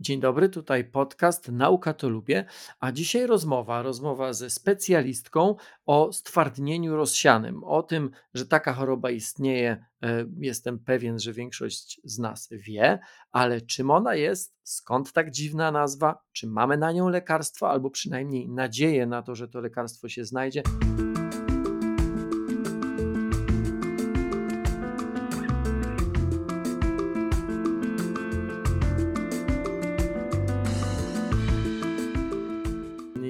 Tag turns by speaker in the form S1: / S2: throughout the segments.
S1: Dzień dobry, tutaj podcast Nauka to lubię, a dzisiaj rozmowa, rozmowa ze specjalistką o stwardnieniu rozsianym, o tym, że taka choroba istnieje, e, jestem pewien, że większość z nas wie, ale czym ona jest, skąd tak dziwna nazwa, czy mamy na nią lekarstwo, albo przynajmniej nadzieję na to, że to lekarstwo się znajdzie.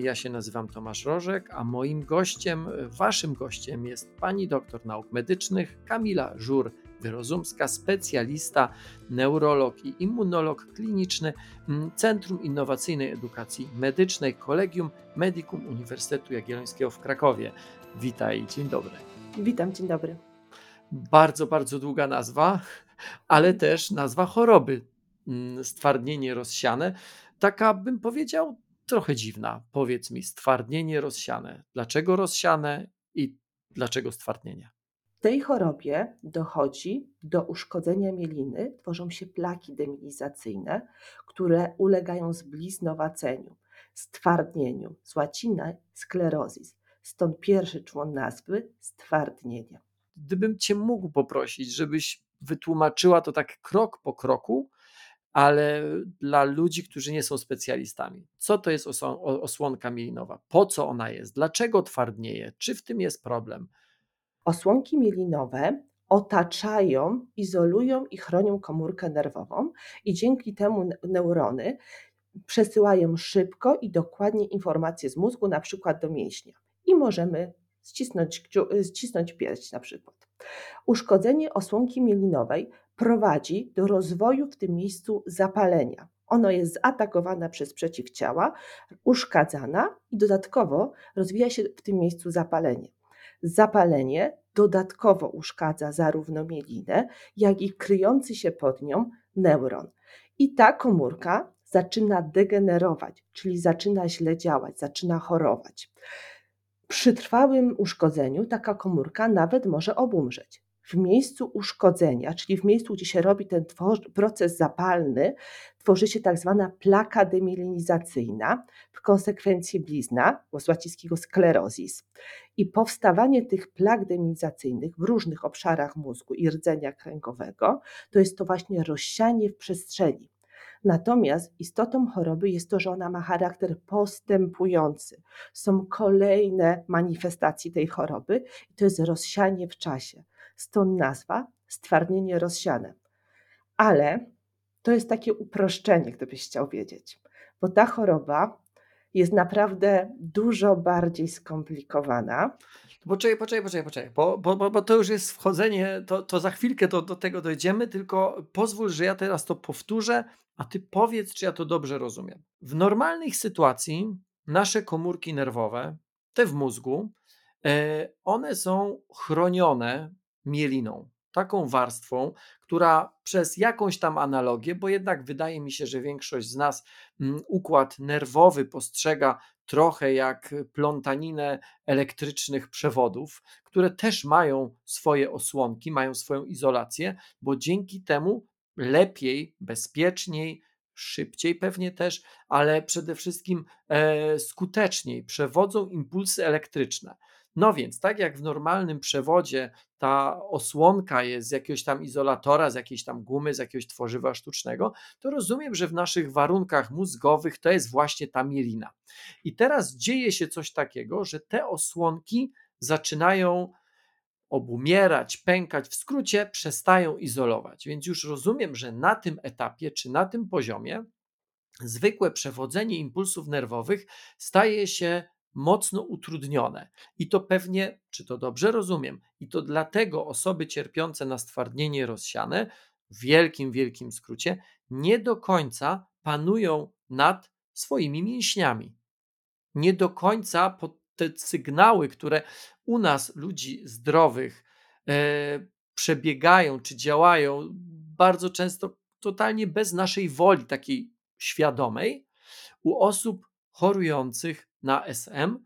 S1: Ja się nazywam Tomasz Rożek, a moim gościem, waszym gościem jest pani doktor nauk medycznych Kamila Żur-Wyrozumska, specjalista, neurolog i immunolog kliniczny mm, Centrum Innowacyjnej Edukacji Medycznej Kolegium Medicum Uniwersytetu Jagiellońskiego w Krakowie. Witaj, dzień dobry.
S2: Witam, dzień dobry.
S1: Bardzo, bardzo długa nazwa, ale też nazwa choroby, mm, stwardnienie rozsiane. Taka bym powiedział trochę dziwna. Powiedz mi, stwardnienie rozsiane. Dlaczego rozsiane i dlaczego stwardnienie?
S2: W tej chorobie dochodzi do uszkodzenia mieliny, tworzą się plaki demilizacyjne, które ulegają zbliznowaceniu, stwardnieniu, z łaciny sklerozis. Stąd pierwszy człon nazwy stwardnienie.
S1: Gdybym Cię mógł poprosić, żebyś wytłumaczyła to tak krok po kroku, ale dla ludzi, którzy nie są specjalistami. Co to jest osłonka mielinowa? Po co ona jest? Dlaczego twardnieje? Czy w tym jest problem?
S2: Osłonki mielinowe otaczają, izolują i chronią komórkę nerwową i dzięki temu neurony przesyłają szybko i dokładnie informacje z mózgu, na przykład do mięśnia. I możemy ścisnąć, ścisnąć pierś na przykład. Uszkodzenie osłonki mielinowej prowadzi do rozwoju w tym miejscu zapalenia. Ono jest zaatakowane przez przeciwciała, uszkadzana i dodatkowo rozwija się w tym miejscu zapalenie. Zapalenie dodatkowo uszkadza zarówno mielinę, jak i kryjący się pod nią neuron. I ta komórka zaczyna degenerować, czyli zaczyna źle działać, zaczyna chorować. Przy trwałym uszkodzeniu taka komórka nawet może obumrzeć w miejscu uszkodzenia, czyli w miejscu, gdzie się robi ten proces zapalny, tworzy się tak zwana plaka demilinizacyjna, w konsekwencji blizna, z łacińskiego sklerozis. I powstawanie tych plak demilinizacyjnych w różnych obszarach mózgu i rdzenia kręgowego to jest to właśnie rozsianie w przestrzeni. Natomiast istotą choroby jest to, że ona ma charakter postępujący. Są kolejne manifestacje tej choroby i to jest rozsianie w czasie. Stąd nazwa stwardnienie rozsiane. Ale to jest takie uproszczenie, gdybyś chciał wiedzieć, bo ta choroba jest naprawdę dużo bardziej skomplikowana.
S1: Poczekaj, poczekaj, poczekaj, poczekaj, bo, bo, bo, bo to już jest wchodzenie, to, to za chwilkę do, do tego dojdziemy, tylko pozwól, że ja teraz to powtórzę, a ty powiedz, czy ja to dobrze rozumiem. W normalnych sytuacji nasze komórki nerwowe, te w mózgu, e, one są chronione mieliną. Taką warstwą, która przez jakąś tam analogię, bo jednak wydaje mi się, że większość z nas mm, układ nerwowy postrzega trochę jak plątaninę elektrycznych przewodów, które też mają swoje osłonki, mają swoją izolację, bo dzięki temu lepiej, bezpieczniej, szybciej pewnie też, ale przede wszystkim e, skuteczniej przewodzą impulsy elektryczne. No więc, tak jak w normalnym przewodzie ta osłonka jest z jakiegoś tam izolatora, z jakiejś tam gumy, z jakiegoś tworzywa sztucznego, to rozumiem, że w naszych warunkach mózgowych to jest właśnie ta mielina. I teraz dzieje się coś takiego, że te osłonki zaczynają obumierać, pękać, w skrócie przestają izolować. Więc już rozumiem, że na tym etapie czy na tym poziomie zwykłe przewodzenie impulsów nerwowych staje się mocno utrudnione. I to pewnie, czy to dobrze rozumiem, i to dlatego osoby cierpiące na stwardnienie rozsiane, w wielkim, wielkim skrócie, nie do końca panują nad swoimi mięśniami. Nie do końca pod te sygnały, które u nas, ludzi zdrowych, e, przebiegają czy działają bardzo często totalnie bez naszej woli, takiej świadomej, u osób chorujących na SM,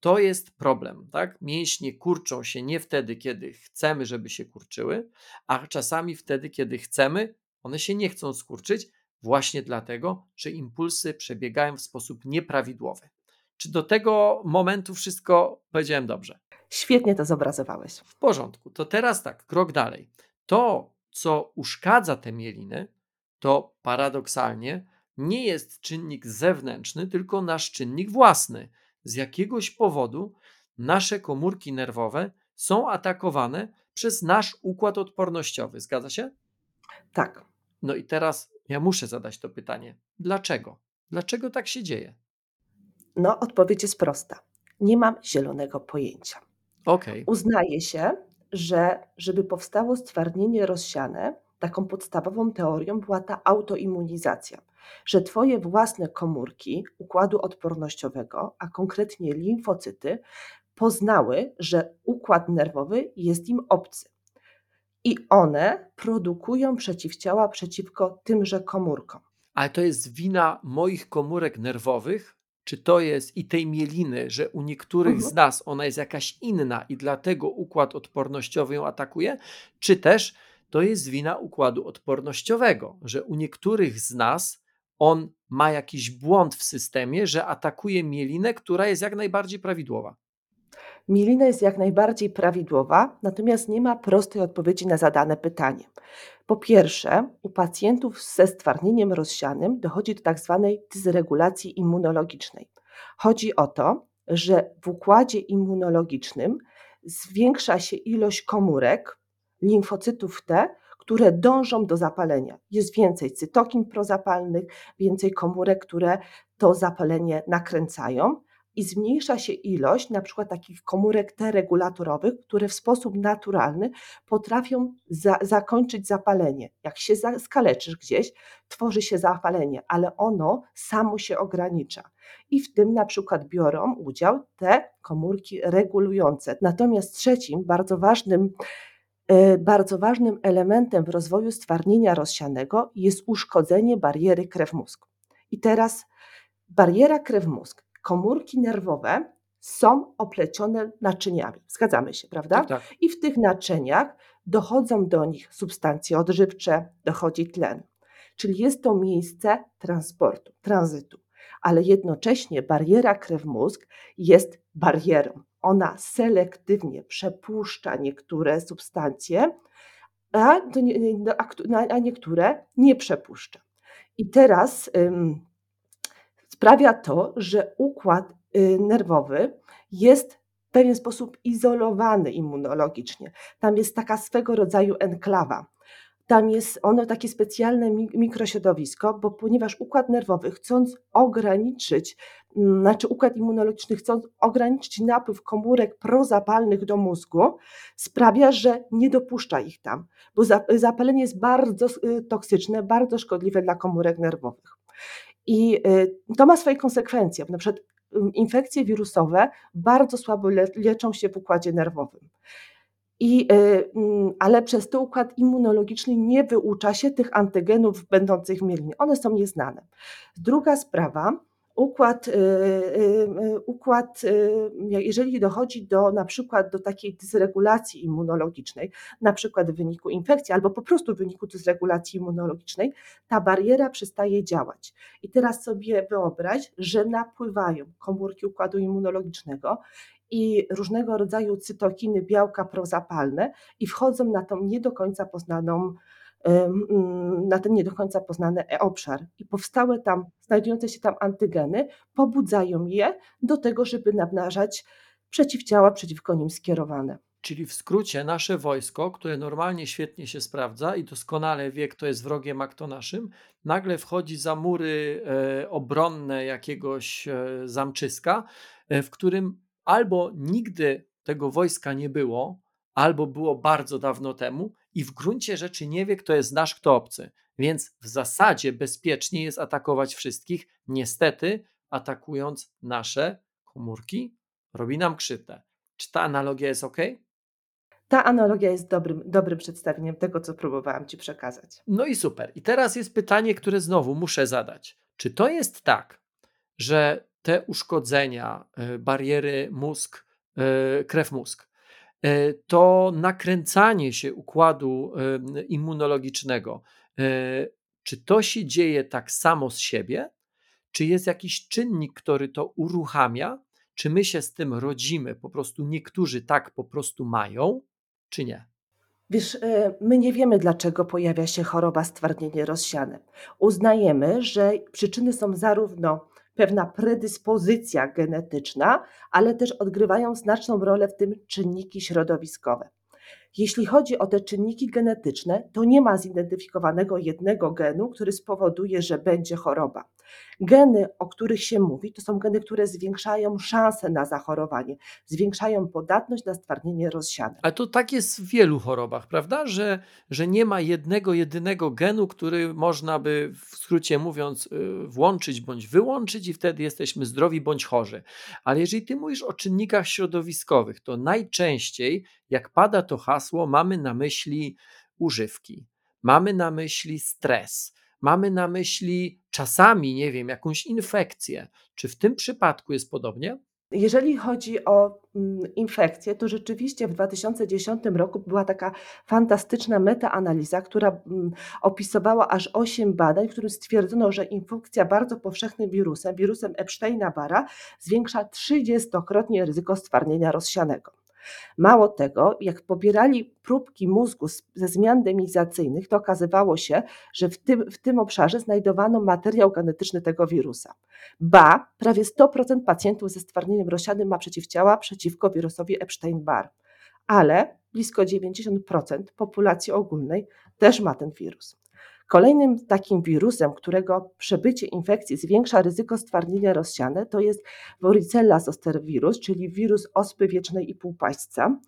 S1: to jest problem, tak? Mięśnie kurczą się nie wtedy, kiedy chcemy, żeby się kurczyły, a czasami wtedy, kiedy chcemy, one się nie chcą skurczyć, właśnie dlatego, że impulsy przebiegają w sposób nieprawidłowy. Czy do tego momentu wszystko powiedziałem dobrze?
S2: Świetnie to zobrazowałeś.
S1: W porządku. To teraz tak, krok dalej. To, co uszkadza te mieliny, to paradoksalnie nie jest czynnik zewnętrzny, tylko nasz czynnik własny. Z jakiegoś powodu nasze komórki nerwowe są atakowane przez nasz układ odpornościowy. Zgadza się?
S2: Tak.
S1: No i teraz ja muszę zadać to pytanie. Dlaczego? Dlaczego tak się dzieje?
S2: No, odpowiedź jest prosta. Nie mam zielonego pojęcia.
S1: Okay.
S2: Uznaje się, że żeby powstało stwardnienie rozsiane, taką podstawową teorią była ta autoimmunizacja, że twoje własne komórki układu odpornościowego, a konkretnie limfocyty, poznały, że układ nerwowy jest im obcy. I one produkują przeciwciała przeciwko tymże komórkom.
S1: Ale to jest wina moich komórek nerwowych, czy to jest i tej mieliny, że u niektórych mhm. z nas ona jest jakaś inna i dlatego układ odpornościowy ją atakuje, czy też to jest wina układu odpornościowego, że u niektórych z nas on ma jakiś błąd w systemie, że atakuje mielinę, która jest jak najbardziej prawidłowa.
S2: Mielina jest jak najbardziej prawidłowa, natomiast nie ma prostej odpowiedzi na zadane pytanie. Po pierwsze, u pacjentów ze stwardnieniem rozsianym dochodzi do tak zwanej dysregulacji immunologicznej. Chodzi o to, że w układzie immunologicznym zwiększa się ilość komórek, limfocytów T, które dążą do zapalenia. Jest więcej cytokin prozapalnych, więcej komórek, które to zapalenie nakręcają i zmniejsza się ilość na przykład takich komórek T regulatorowych, które w sposób naturalny potrafią za, zakończyć zapalenie. Jak się za, skaleczysz gdzieś, tworzy się zapalenie, ale ono samo się ogranicza. I w tym na przykład biorą udział te komórki regulujące. Natomiast trzecim bardzo ważnym bardzo ważnym elementem w rozwoju stwardnienia rozsianego jest uszkodzenie bariery krew-mózg. I teraz bariera krew-mózg komórki nerwowe są oplecione naczyniami. Zgadzamy się, prawda?
S1: Tak, tak.
S2: I w tych naczyniach dochodzą do nich substancje odżywcze, dochodzi tlen. Czyli jest to miejsce transportu, tranzytu, ale jednocześnie bariera krew-mózg jest barierą. Ona selektywnie przepuszcza niektóre substancje, a, a niektóre nie przepuszcza. I teraz sprawia to, że układ y, nerwowy jest w pewien sposób izolowany immunologicznie. Tam jest taka swego rodzaju enklawa. Tam jest ono takie specjalne mikrośrodowisko, bo ponieważ układ nerwowy, chcąc ograniczyć, mm, znaczy układ immunologiczny, chcąc ograniczyć napływ komórek prozapalnych do mózgu, sprawia, że nie dopuszcza ich tam, bo zapalenie jest bardzo y, toksyczne, bardzo szkodliwe dla komórek nerwowych. I y, to ma swoje konsekwencje. Na przykład infekcje wirusowe bardzo słabo leczą się w układzie nerwowym. I, y, ale przez to układ immunologiczny nie wyucza się tych antygenów będących w mielinie. One są nieznane. Druga sprawa, układ, y, y, y, układ, jeżeli dochodzi do na przykład do takiej dysregulacji immunologicznej, na przykład w wyniku infekcji albo po prostu w wyniku dysregulacji immunologicznej, ta bariera przestaje działać. I teraz sobie wyobraź, że napływają komórki układu immunologicznego i różnego rodzaju cytokiny, białka prozapalne i wchodzą na tą nie do końca poznaną na ten nie do końca poznany obszar. I powstałe tam, znajdujące się tam antygeny pobudzają je do tego, żeby namnażać przeciwciała przeciwko nim skierowane.
S1: Czyli w skrócie nasze wojsko, które normalnie świetnie się sprawdza i doskonale wie, kto jest wrogiem, a kto naszym, nagle wchodzi za mury e, obronne jakiegoś e, zamczyska, e, w którym albo nigdy tego wojska nie było, albo było bardzo dawno temu i w gruncie rzeczy nie wie, kto jest nasz, kto obcy. Więc w zasadzie bezpiecznie jest atakować wszystkich. Niestety, atakując nasze komórki, robi nam krzywdę. Czy ta analogia jest ok?
S2: Ta analogia jest dobrym, dobrym przedstawieniem tego, co próbowałam Ci przekazać.
S1: No i super. I teraz jest pytanie, które znowu muszę zadać. Czy to jest tak, że te uszkodzenia, y, bariery mózg, y, krew-mózg, E, to nakręcanie się układu immunologicznego, e, Czy to się dzieje tak samo z siebie, czy jest jakiś czynnik, który to uruchamia, czy my się z tym rodzimy, po prostu niektórzy tak po prostu mają, czy nie?
S2: Wiesz, e, my nie wiemy, dlaczego pojawia się choroba stwardnienie rozsiane. Uznajemy, że przyczyny są zarówno pewna predyspozycja genetyczna, ale też odgrywają znaczną rolę w tym czynniki środowiskowe. Jeśli chodzi o te czynniki genetyczne, to nie ma zidentyfikowanego jednego genu, który spowoduje, że będzie choroba. Geny, o których się mówi, to są geny, które zwiększają szanse na zachorowanie, zwiększają podatność na stwardnienie rozsiane.
S1: Ale to tak jest w wielu chorobach, prawda? Że, że nie ma jednego, jedynego genu, który można by, w skrócie mówiąc, y, włączyć bądź wyłączyć i wtedy jesteśmy zdrowi bądź chorzy. Ale jeżeli ty mówisz o czynnikach środowiskowych, to najczęściej, jak pada to hasło, mamy na myśli używki, mamy na myśli stres, mamy na myśli czasami, nie wiem, jakąś infekcję. Czy w tym przypadku jest podobnie?
S2: Jeżeli chodzi o mm, infekcję, to rzeczywiście w 2010 roku była taka fantastyczna metaanaliza, która mm, opisywała aż 8 badań, w których stwierdzono, że infekcja bardzo powszechnym wirusem, wirusem Epsteina-Barra, zwiększa 30-krotnie ryzyko stwardnienia rozsianego. Mało tego, jak pobierali próbki mózgu ze zmian demonizacyjnych, to okazywało się, że w tym, w tym obszarze znajdowano materiał genetyczny tego wirusa. Ba, prawie 100% pacjentów ze stwardnieniem rozsianym ma przeciwciała przeciwko wirusowi Epstein-Barr, ale blisko 90% populacji ogólnej też ma ten wirus. Kolejnym takim wirusem, którego przebycie infekcji zwiększa ryzyko stwardnienia rozsiane, to jest Varicella zoster wirus, czyli wirus ospy wiecznej i półpaśćca,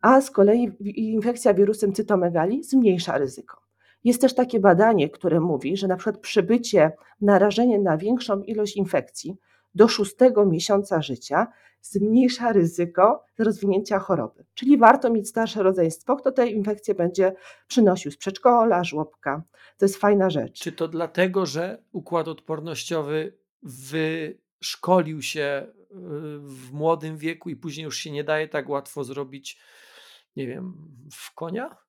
S2: a z kolei infekcja wirusem cytomegali zmniejsza ryzyko. Jest też takie badanie, które mówi, że na przykład przebycie, narażenie na większą ilość infekcji do szóstego miesiąca życia zmniejsza ryzyko rozwinięcia choroby. Czyli warto mieć starsze rodzeństwo, kto te infekcje będzie przynosił z przedszkola, żłobka. To jest fajna rzecz.
S1: Czy to dlatego, że układ odpornościowy wyszkolił się y, w młodym wieku i później już się nie daje tak łatwo zrobić, nie wiem, w konia?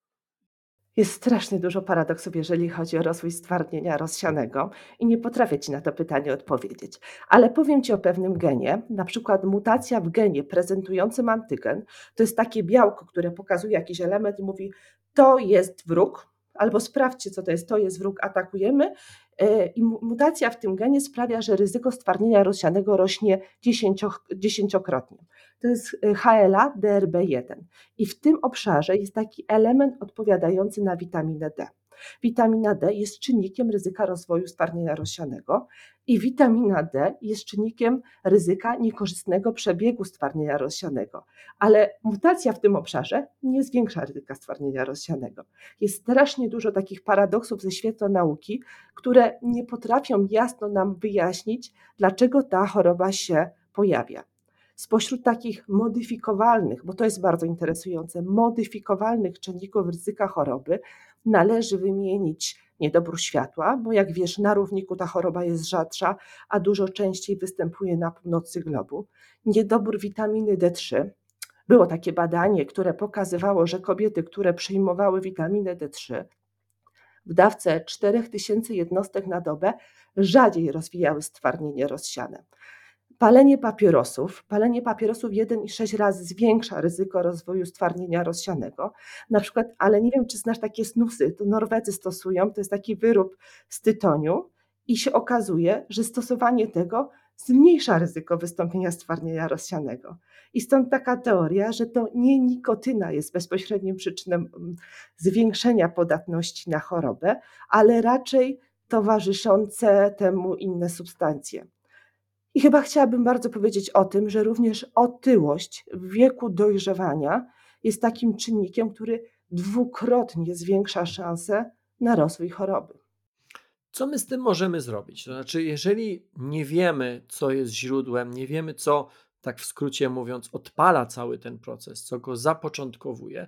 S2: Jest strasznie dużo paradoksów, jeżeli chodzi o rozwój stwardnienia rozsianego i nie potrafię Ci na to pytanie odpowiedzieć. Ale powiem Ci o pewnym genie, na przykład mutacja w genie prezentującym antygen, to jest takie białko, które pokazuje jakiś element i mówi to jest wróg, albo sprawdźcie co to jest, to jest wróg, atakujemy i mutacja w tym genie sprawia, że ryzyko stwardnienia rozsianego rośnie dziesięciokrotnie to jest y, HLA DRB1. I w tym obszarze jest taki element odpowiadający na witaminę D. Witamina D jest czynnikiem ryzyka rozwoju stwardnienia rozsianego i witamina D jest czynnikiem ryzyka niekorzystnego przebiegu stwardnienia rozsianego. Ale mutacja w tym obszarze nie zwiększa ryzyka stwardnienia rozsianego. Jest strasznie dużo takich paradoksów ze świata nauki, które nie potrafią jasno nam wyjaśnić, dlaczego ta choroba się pojawia. Spośród takich modyfikowalnych, bo to jest bardzo interesujące, modyfikowalnych czynników ryzyka choroby należy wymienić niedobór światła, bo jak wiesz, na równiku ta choroba jest rzadsza, a dużo częściej występuje na północy globu. Niedobór witaminy D3. Było takie badanie, które pokazywało, że kobiety, które przyjmowały witaminę D3 w dawce 4000 jednostek na dobę, rzadziej rozwijały stwardnienie rozsiane. Palenie papierosów. Palenie papierosów 1,6 razy zwiększa ryzyko rozwoju stwardnienia rozsianego. Na przykład, ale nie wiem, czy znasz takie snusy, to Norwedzy stosują, to jest taki wyrób z tytoniu i się okazuje, że stosowanie tego zmniejsza ryzyko wystąpienia stwardnienia rozsianego. I stąd taka teoria, że to nie nikotyna jest bezpośrednim przyczyną mm, zwiększenia podatności na chorobę, ale raczej towarzyszące temu inne substancje. I chyba chciałabym bardzo powiedzieć o tym, że również otyłość w wieku dojrzewania jest takim czynnikiem, który dwukrotnie zwiększa szanse na rozwój choroby.
S1: Co my z tym możemy zrobić? To znaczy, jeżeli nie wiemy, co jest źródłem, nie wiemy, co, tak w skrócie mówiąc, odpala cały ten proces, co go zapoczątkowuje,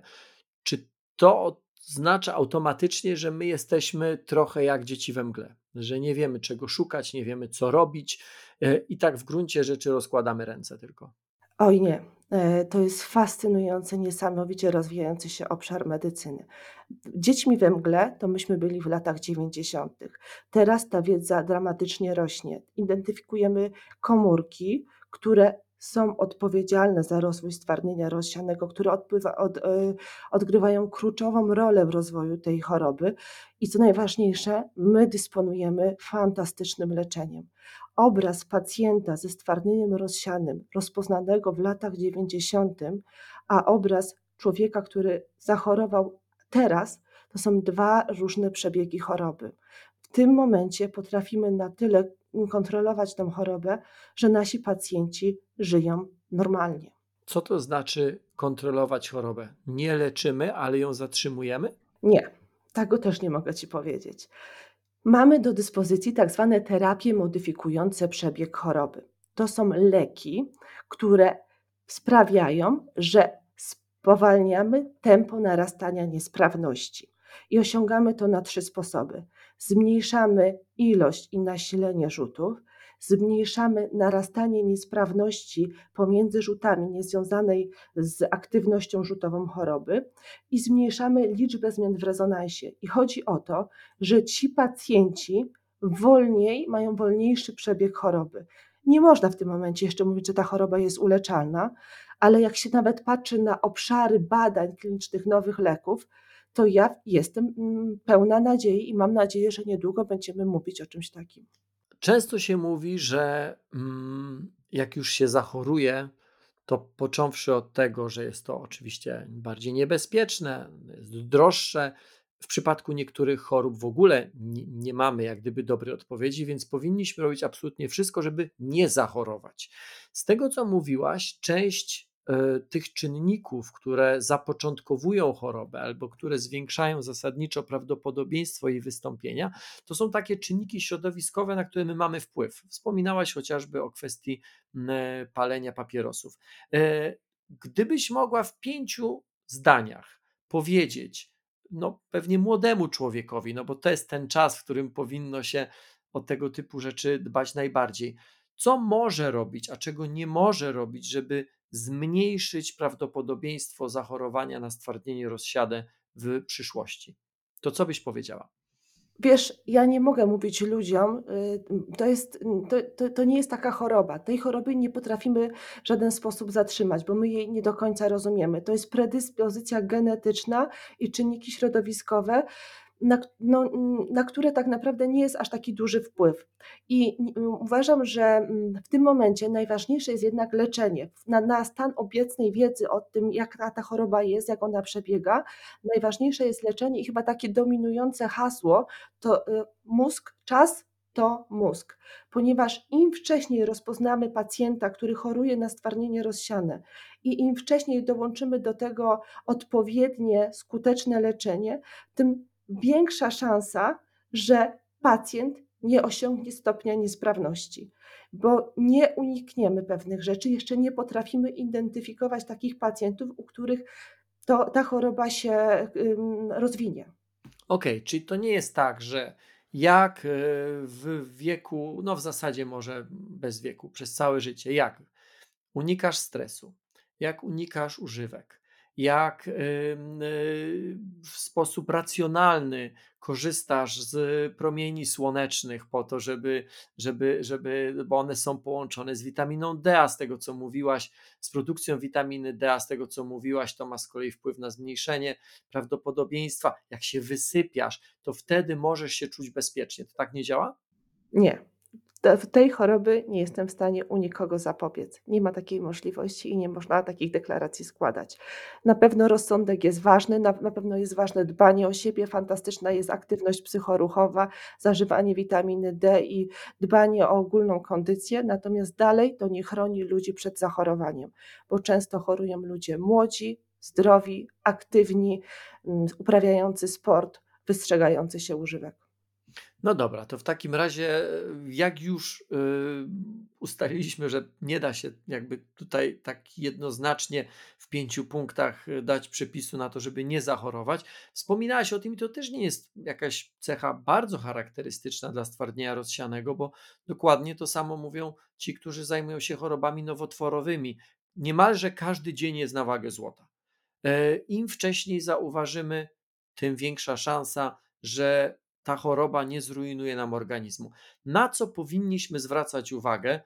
S1: czy to oznacza automatycznie, że my jesteśmy trochę jak dzieci we mgle, że nie wiemy czego szukać, nie wiemy co robić e, i tak w gruncie rzeczy rozkładamy ręce tylko.
S2: Oj nie. E, to jest fascynujący, niesamowicie rozwijający się obszar medycyny. Dziećmi we mgle to myśmy byli w latach 90. Teraz ta wiedza dramatycznie rośnie. Identyfikujemy komórki, które są odpowiedzialne za rozwój stwardnienia rozsianego, które odpływa, od, e, odgrywają kluczową rolę w rozwoju tej choroby. I co najważniejsze, my dysponujemy fantastycznym leczeniem. Obraz pacjenta ze stwardnieniem rozsianym, rozpoznanego w latach 90., a obraz człowieka, który zachorował teraz, to są dwa różne przebiegi choroby. W tym momencie potrafimy na tyle kontrolować tę chorobę, że nasi pacjenci żyją normalnie.
S1: Co to znaczy kontrolować chorobę? Nie leczymy, ale ją zatrzymujemy?
S2: Nie, tego też nie mogę Ci powiedzieć. Mamy do dyspozycji tak zwane terapie modyfikujące przebieg choroby. To są leki, które sprawiają, że spowalniamy tempo narastania niesprawności. I osiągamy to na trzy sposoby. Zmniejszamy ilość i nasilenie rzutów, zmniejszamy narastanie niesprawności pomiędzy rzutami niezwiązanej z aktywnością rzutową choroby i zmniejszamy liczbę zmian w rezonansie. I chodzi o to, że ci pacjenci wolniej mają wolniejszy przebieg choroby. Nie można w tym momencie jeszcze mówić, że ta choroba jest uleczalna, ale jak się nawet patrzy na obszary badań klinicznych nowych leków, to ja jestem mm, pełna nadziei i mam nadzieję, że niedługo będziemy mówić o czymś takim.
S1: Często się mówi, że mm, jak już się zachoruje, to począwszy od tego, że jest to oczywiście bardziej niebezpieczne, jest droższe. W przypadku niektórych chorób w ogóle nie, nie mamy jak gdyby dobrej odpowiedzi, więc powinniśmy robić absolutnie wszystko, żeby nie zachorować. Z tego, co mówiłaś, część tych czynników, które zapoczątkowują chorobę albo które zwiększają zasadniczo prawdopodobieństwo jej wystąpienia, to są takie czynniki środowiskowe, na które my mamy wpływ. Wspominałaś chociażby o kwestii palenia papierosów. E, gdybyś mogła w pięciu zdaniach powiedzieć, no pewnie młodemu człowiekowi, no bo to jest ten czas, w którym powinno się o tego typu rzeczy dbać najbardziej. Co może robić, a czego nie może robić, żeby zmniejszyć prawdopodobieństwo zachorowania na stwardnienie rozsiadę w przyszłości. To co byś powiedziała?
S2: Wiesz, ja nie mogę mówić ludziom, y, to, jest, to, to, to, nie jest taka choroba. Tej choroby nie potrafimy w żaden sposób zatrzymać, bo my jej nie do końca rozumiemy. To jest predyspozycja genetyczna i czynniki środowiskowe, na, no, na które tak naprawdę nie jest aż taki duży wpływ. I uważam, że mm, w tym momencie najważniejsze jest jednak leczenie. Na, na stan obecnej wiedzy o tym, jak ta, ta choroba jest, jak ona przebiega, najważniejsze jest leczenie i chyba takie dominujące hasło to y, mózg, czas to mózg, ponieważ im wcześniej rozpoznamy pacjenta, który choruje na stwardnienie rozsiane i im wcześniej dołączymy do tego odpowiednie, skuteczne leczenie, tym większa szansa, że pacjent nie osiągnie stopnia niesprawności, bo nie unikniemy pewnych rzeczy, jeszcze nie potrafimy identyfikować takich pacjentów, u których to, ta choroba się rozwinie.
S1: Okej, okay, czyli to nie jest tak, że jak e, w wieku, no w zasadzie może bez wieku, przez całe życie, jak unikasz stresu, jak unikasz używek, jak w sposób racjonalny korzystasz z promieni słonecznych po to, żeby, żeby, żeby, bo one są połączone z witaminą D, a z tego co mówiłaś, z produkcją witaminy D, a z tego co mówiłaś, to ma z kolei wpływ na zmniejszenie prawdopodobieństwa. Jak się wysypiasz, to wtedy możesz się czuć bezpiecznie. To tak nie działa?
S2: Nie, tej choroby nie jestem w stanie u nikogo zapobiec. Nie ma takiej możliwości i nie można takich deklaracji składać. Na pewno rozsądek jest ważny, na, na pewno jest ważne dbanie o siebie, fantastyczna jest aktywność psychoruchowa, zażywanie witaminy D i dbanie o ogólną kondycję, natomiast dalej to nie chroni ludzi przed zachorowaniem, bo często chorują ludzie młodzi, zdrowi, aktywni, mm, uprawiający sport, wystrzegający się używek.
S1: No dobra, to w takim razie, jak już y, ustaliliśmy, że nie da się jakby tutaj tak jednoznacznie w pięciu punktach y, dać przepisu na to, żeby nie zachorować, wspominałaś o tym i to też nie jest jakaś cecha bardzo charakterystyczna dla stwardnienia rozsianego, bo dokładnie to samo mówią ci, którzy zajmują się chorobami nowotworowymi. niemalże każdy dzień jest na wagę złota. E, Im wcześniej zauważymy, tym większa szansa, że ta choroba nie zrujnuje nam organizmu. Na co powinniśmy zwracać uwagę?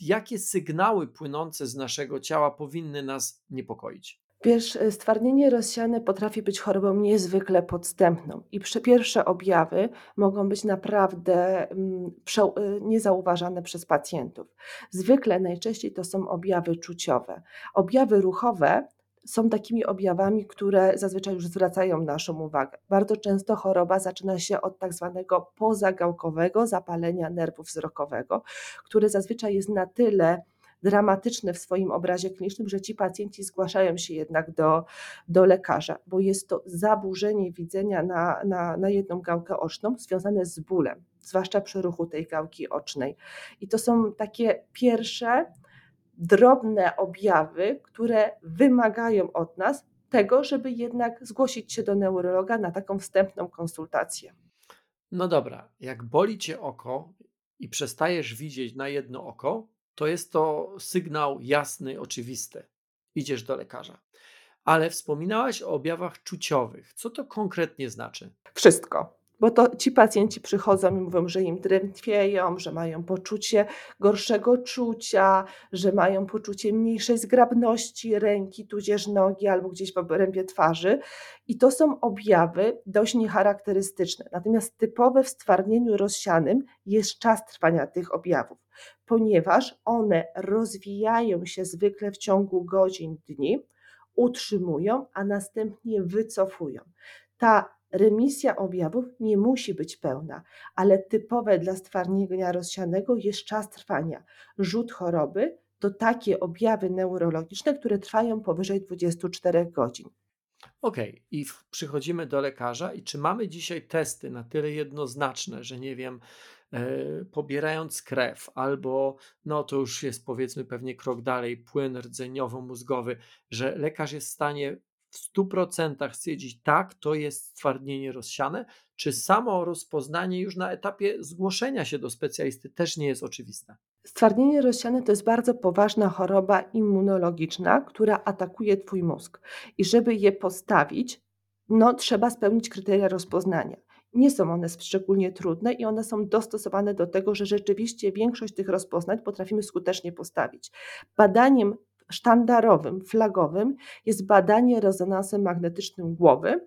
S1: Jakie sygnały płynące z naszego ciała powinny nas niepokoić?
S2: Wiesz, e, stwardnienie rozsiane potrafi być chorobą niezwykle podstępną i pierwsze objawy mogą być naprawdę mm, e, niezauważane przez pacjentów. Zwykle najczęściej to są objawy czuciowe. Objawy ruchowe są takimi objawami, które zazwyczaj już zwracają naszą uwagę. Bardzo często choroba zaczyna się od tak zwanego pozagałkowego zapalenia nerwu wzrokowego, które zazwyczaj jest na tyle dramatyczne w swoim obrazie klinicznym, że ci pacjenci zgłaszają się jednak do, do lekarza, bo jest to zaburzenie widzenia na, na, na jedną gałkę oczną związane z bólem, zwłaszcza przy ruchu tej gałki ocznej. I to są takie pierwsze drobne objawy, które wymagają od nas tego, żeby jednak zgłosić się do neurologa na taką wstępną konsultację.
S1: No dobra, jak boli cię oko i przestajesz widzieć na jedno oko, to jest to sygnał jasny, oczywisty. Idziesz do lekarza. Ale wspominałaś o objawach czuciowych. Co to konkretnie znaczy?
S2: Wszystko. Bo to ci pacjenci przychodzą i mówią, że im drętwieją, że mają poczucie gorszego czucia, że mają poczucie mniejszej zgrabności ręki, tudzież nogi albo gdzieś w obrębie twarzy. I to są objawy dość niecharakterystyczne. Natomiast typowe w stwardnieniu rozsianym jest czas trwania tych objawów, ponieważ one rozwijają się zwykle w ciągu godzin, dni, utrzymują, a następnie wycofują. Ta Remisja objawów nie musi być pełna, ale typowe dla stwardnienia rozsianego jest czas trwania. Rzut choroby to takie objawy neurologiczne, które trwają powyżej 24 godzin.
S1: Okej, okay. i przychodzimy do lekarza, i czy mamy dzisiaj testy na tyle jednoznaczne, że nie wiem, e, pobierając krew, albo no to już jest powiedzmy pewnie krok dalej, płyn rdzeniowo-mózgowy, że lekarz jest w stanie w 100% stwierdzić, tak, to jest stwardnienie rozsiane, czy samo rozpoznanie już na etapie zgłoszenia się do specjalisty też nie jest oczywiste?
S2: Stwardnienie rozsiane to jest bardzo poważna choroba immunologiczna, która atakuje Twój mózg. I żeby je postawić, no, trzeba spełnić kryteria rozpoznania. Nie są one szczególnie trudne i one są dostosowane do tego, że rzeczywiście większość tych rozpoznań potrafimy skutecznie postawić. Badaniem sztandarowym, flagowym jest badanie rezonansem magnetycznym głowy,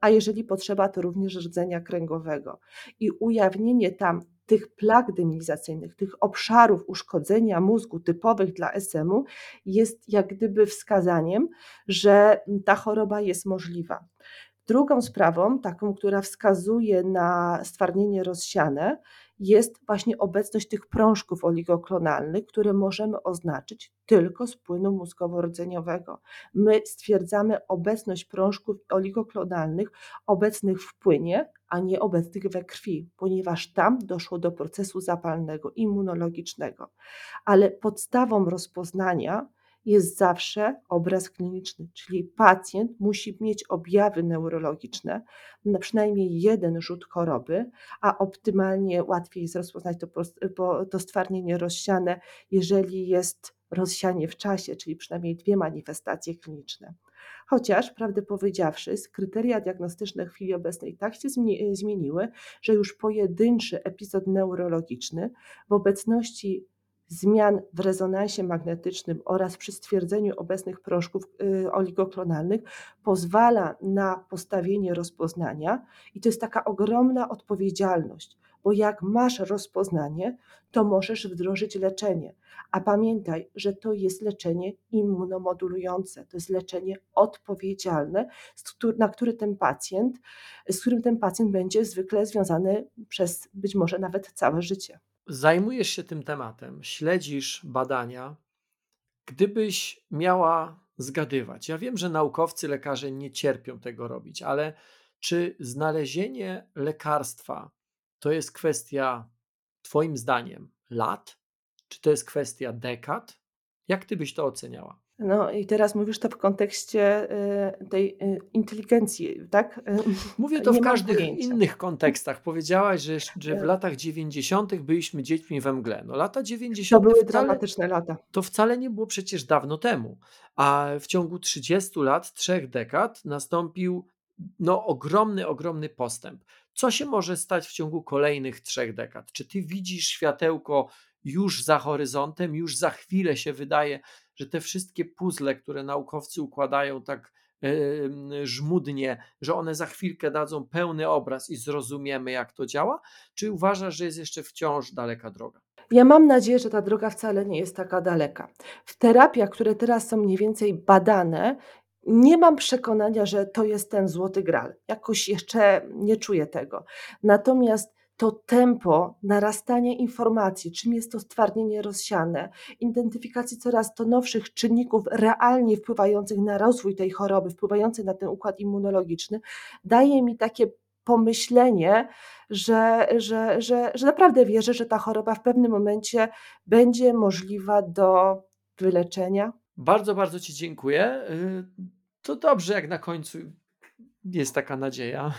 S2: a jeżeli potrzeba, to również rdzenia kręgowego. I ujawnienie tam tych plag demilizacyjnych, tych obszarów uszkodzenia mózgu typowych dla SM-u jest jak gdyby wskazaniem, że ta choroba jest możliwa. Drugą sprawą, taką, która wskazuje na stwardnienie rozsiane, jest właśnie obecność tych prążków oligoklonalnych, które możemy oznaczyć tylko z płynu mózgowo-rdzeniowego. My stwierdzamy obecność prążków oligoklonalnych obecnych w płynie, a nie obecnych we krwi, ponieważ tam doszło do procesu zapalnego, immunologicznego. Ale podstawą rozpoznania jest zawsze obraz kliniczny, czyli pacjent musi mieć objawy neurologiczne, na przynajmniej jeden rzut choroby, a optymalnie łatwiej jest rozpoznać to, to stwardnienie rozsiane, jeżeli jest rozsianie w czasie, czyli przynajmniej dwie manifestacje kliniczne. Chociaż, prawdę powiedziawszy, kryteria diagnostyczne w chwili obecnej tak się zmieniły, że już pojedynczy epizod neurologiczny w obecności zmian w rezonansie magnetycznym oraz przy stwierdzeniu obecnych prążków y, oligoklonalnych pozwala na postawienie rozpoznania i to jest taka ogromna odpowiedzialność, bo jak masz rozpoznanie, to możesz wdrożyć leczenie. A pamiętaj, że to jest leczenie immunomodulujące, to jest leczenie odpowiedzialne, na który ten pacjent, z którym ten pacjent będzie zwykle związany przez być może nawet całe życie
S1: zajmujesz się tym tematem, śledzisz badania, gdybyś miała zgadywać, ja wiem, że naukowcy, lekarze nie cierpią tego robić, ale czy znalezienie lekarstwa to jest kwestia, Twoim zdaniem, lat? Czy to jest kwestia dekad? Jak ty byś to oceniała?
S2: No i teraz mówisz to w kontekście y, tej y, inteligencji, tak?
S1: Mówię to w każdych innych kontekstach. Powiedziałaś, że, że w e. latach 90. byliśmy dziećmi we mgle. No lata 90.
S2: To były wcale, dramatyczne lata.
S1: To wcale nie było przecież dawno temu. A w ciągu 30 lat, trzech dekad nastąpił no, ogromny, ogromny postęp. Co się może stać w ciągu kolejnych trzech dekad? Czy ty widzisz światełko już za horyzontem, już za chwilę się wydaje, że te wszystkie puzzle, które naukowcy układają tak yy, żmudnie, że one za chwilkę dadzą pełny obraz i zrozumiemy, jak to działa? Czy uważasz, że jest jeszcze wciąż daleka droga?
S2: Ja mam nadzieję, że ta droga wcale nie jest taka daleka. W terapiach, które teraz są mniej więcej badane, nie mam przekonania, że to jest ten złoty gral. Jakoś jeszcze nie czuję tego. Natomiast to tempo narastania informacji, czym jest to stwardnienie rozsiane, identyfikacji coraz to nowszych czynników realnie wpływających na rozwój tej choroby, wpływających na ten układ immunologiczny, daje mi takie pomyślenie, że, że, że, że naprawdę wierzę, że ta choroba w pewnym momencie będzie możliwa do wyleczenia.
S1: Bardzo, bardzo Ci dziękuję. Y, to dobrze, jak na końcu jest taka nadzieja.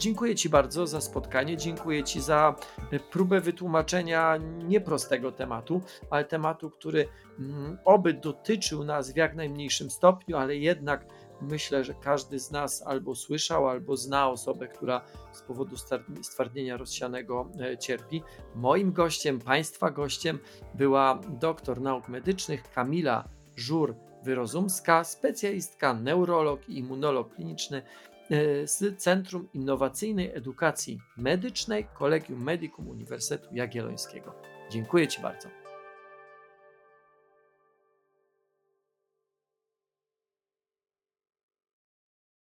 S1: Dziękuję Ci bardzo za spotkanie, dziękuję Ci za e, próbę wytłumaczenia nieprostego tematu, ale tematu, który mm, oby dotyczył nas w jak najmniejszym stopniu, ale jednak myślę, że każdy z nas albo słyszał, albo zna osobę, która z powodu stwardnienia rozsianego e, cierpi. Moim gościem, Państwa gościem była doktor nauk medycznych Kamila Żur-Wyrozumska, specjalistka neurolog i immunolog kliniczny z Centrum Innowacyjnej Edukacji Medycznej Kolegium Medicum Uniwersytetu Jagiellońskiego. Dziękuję Ci bardzo.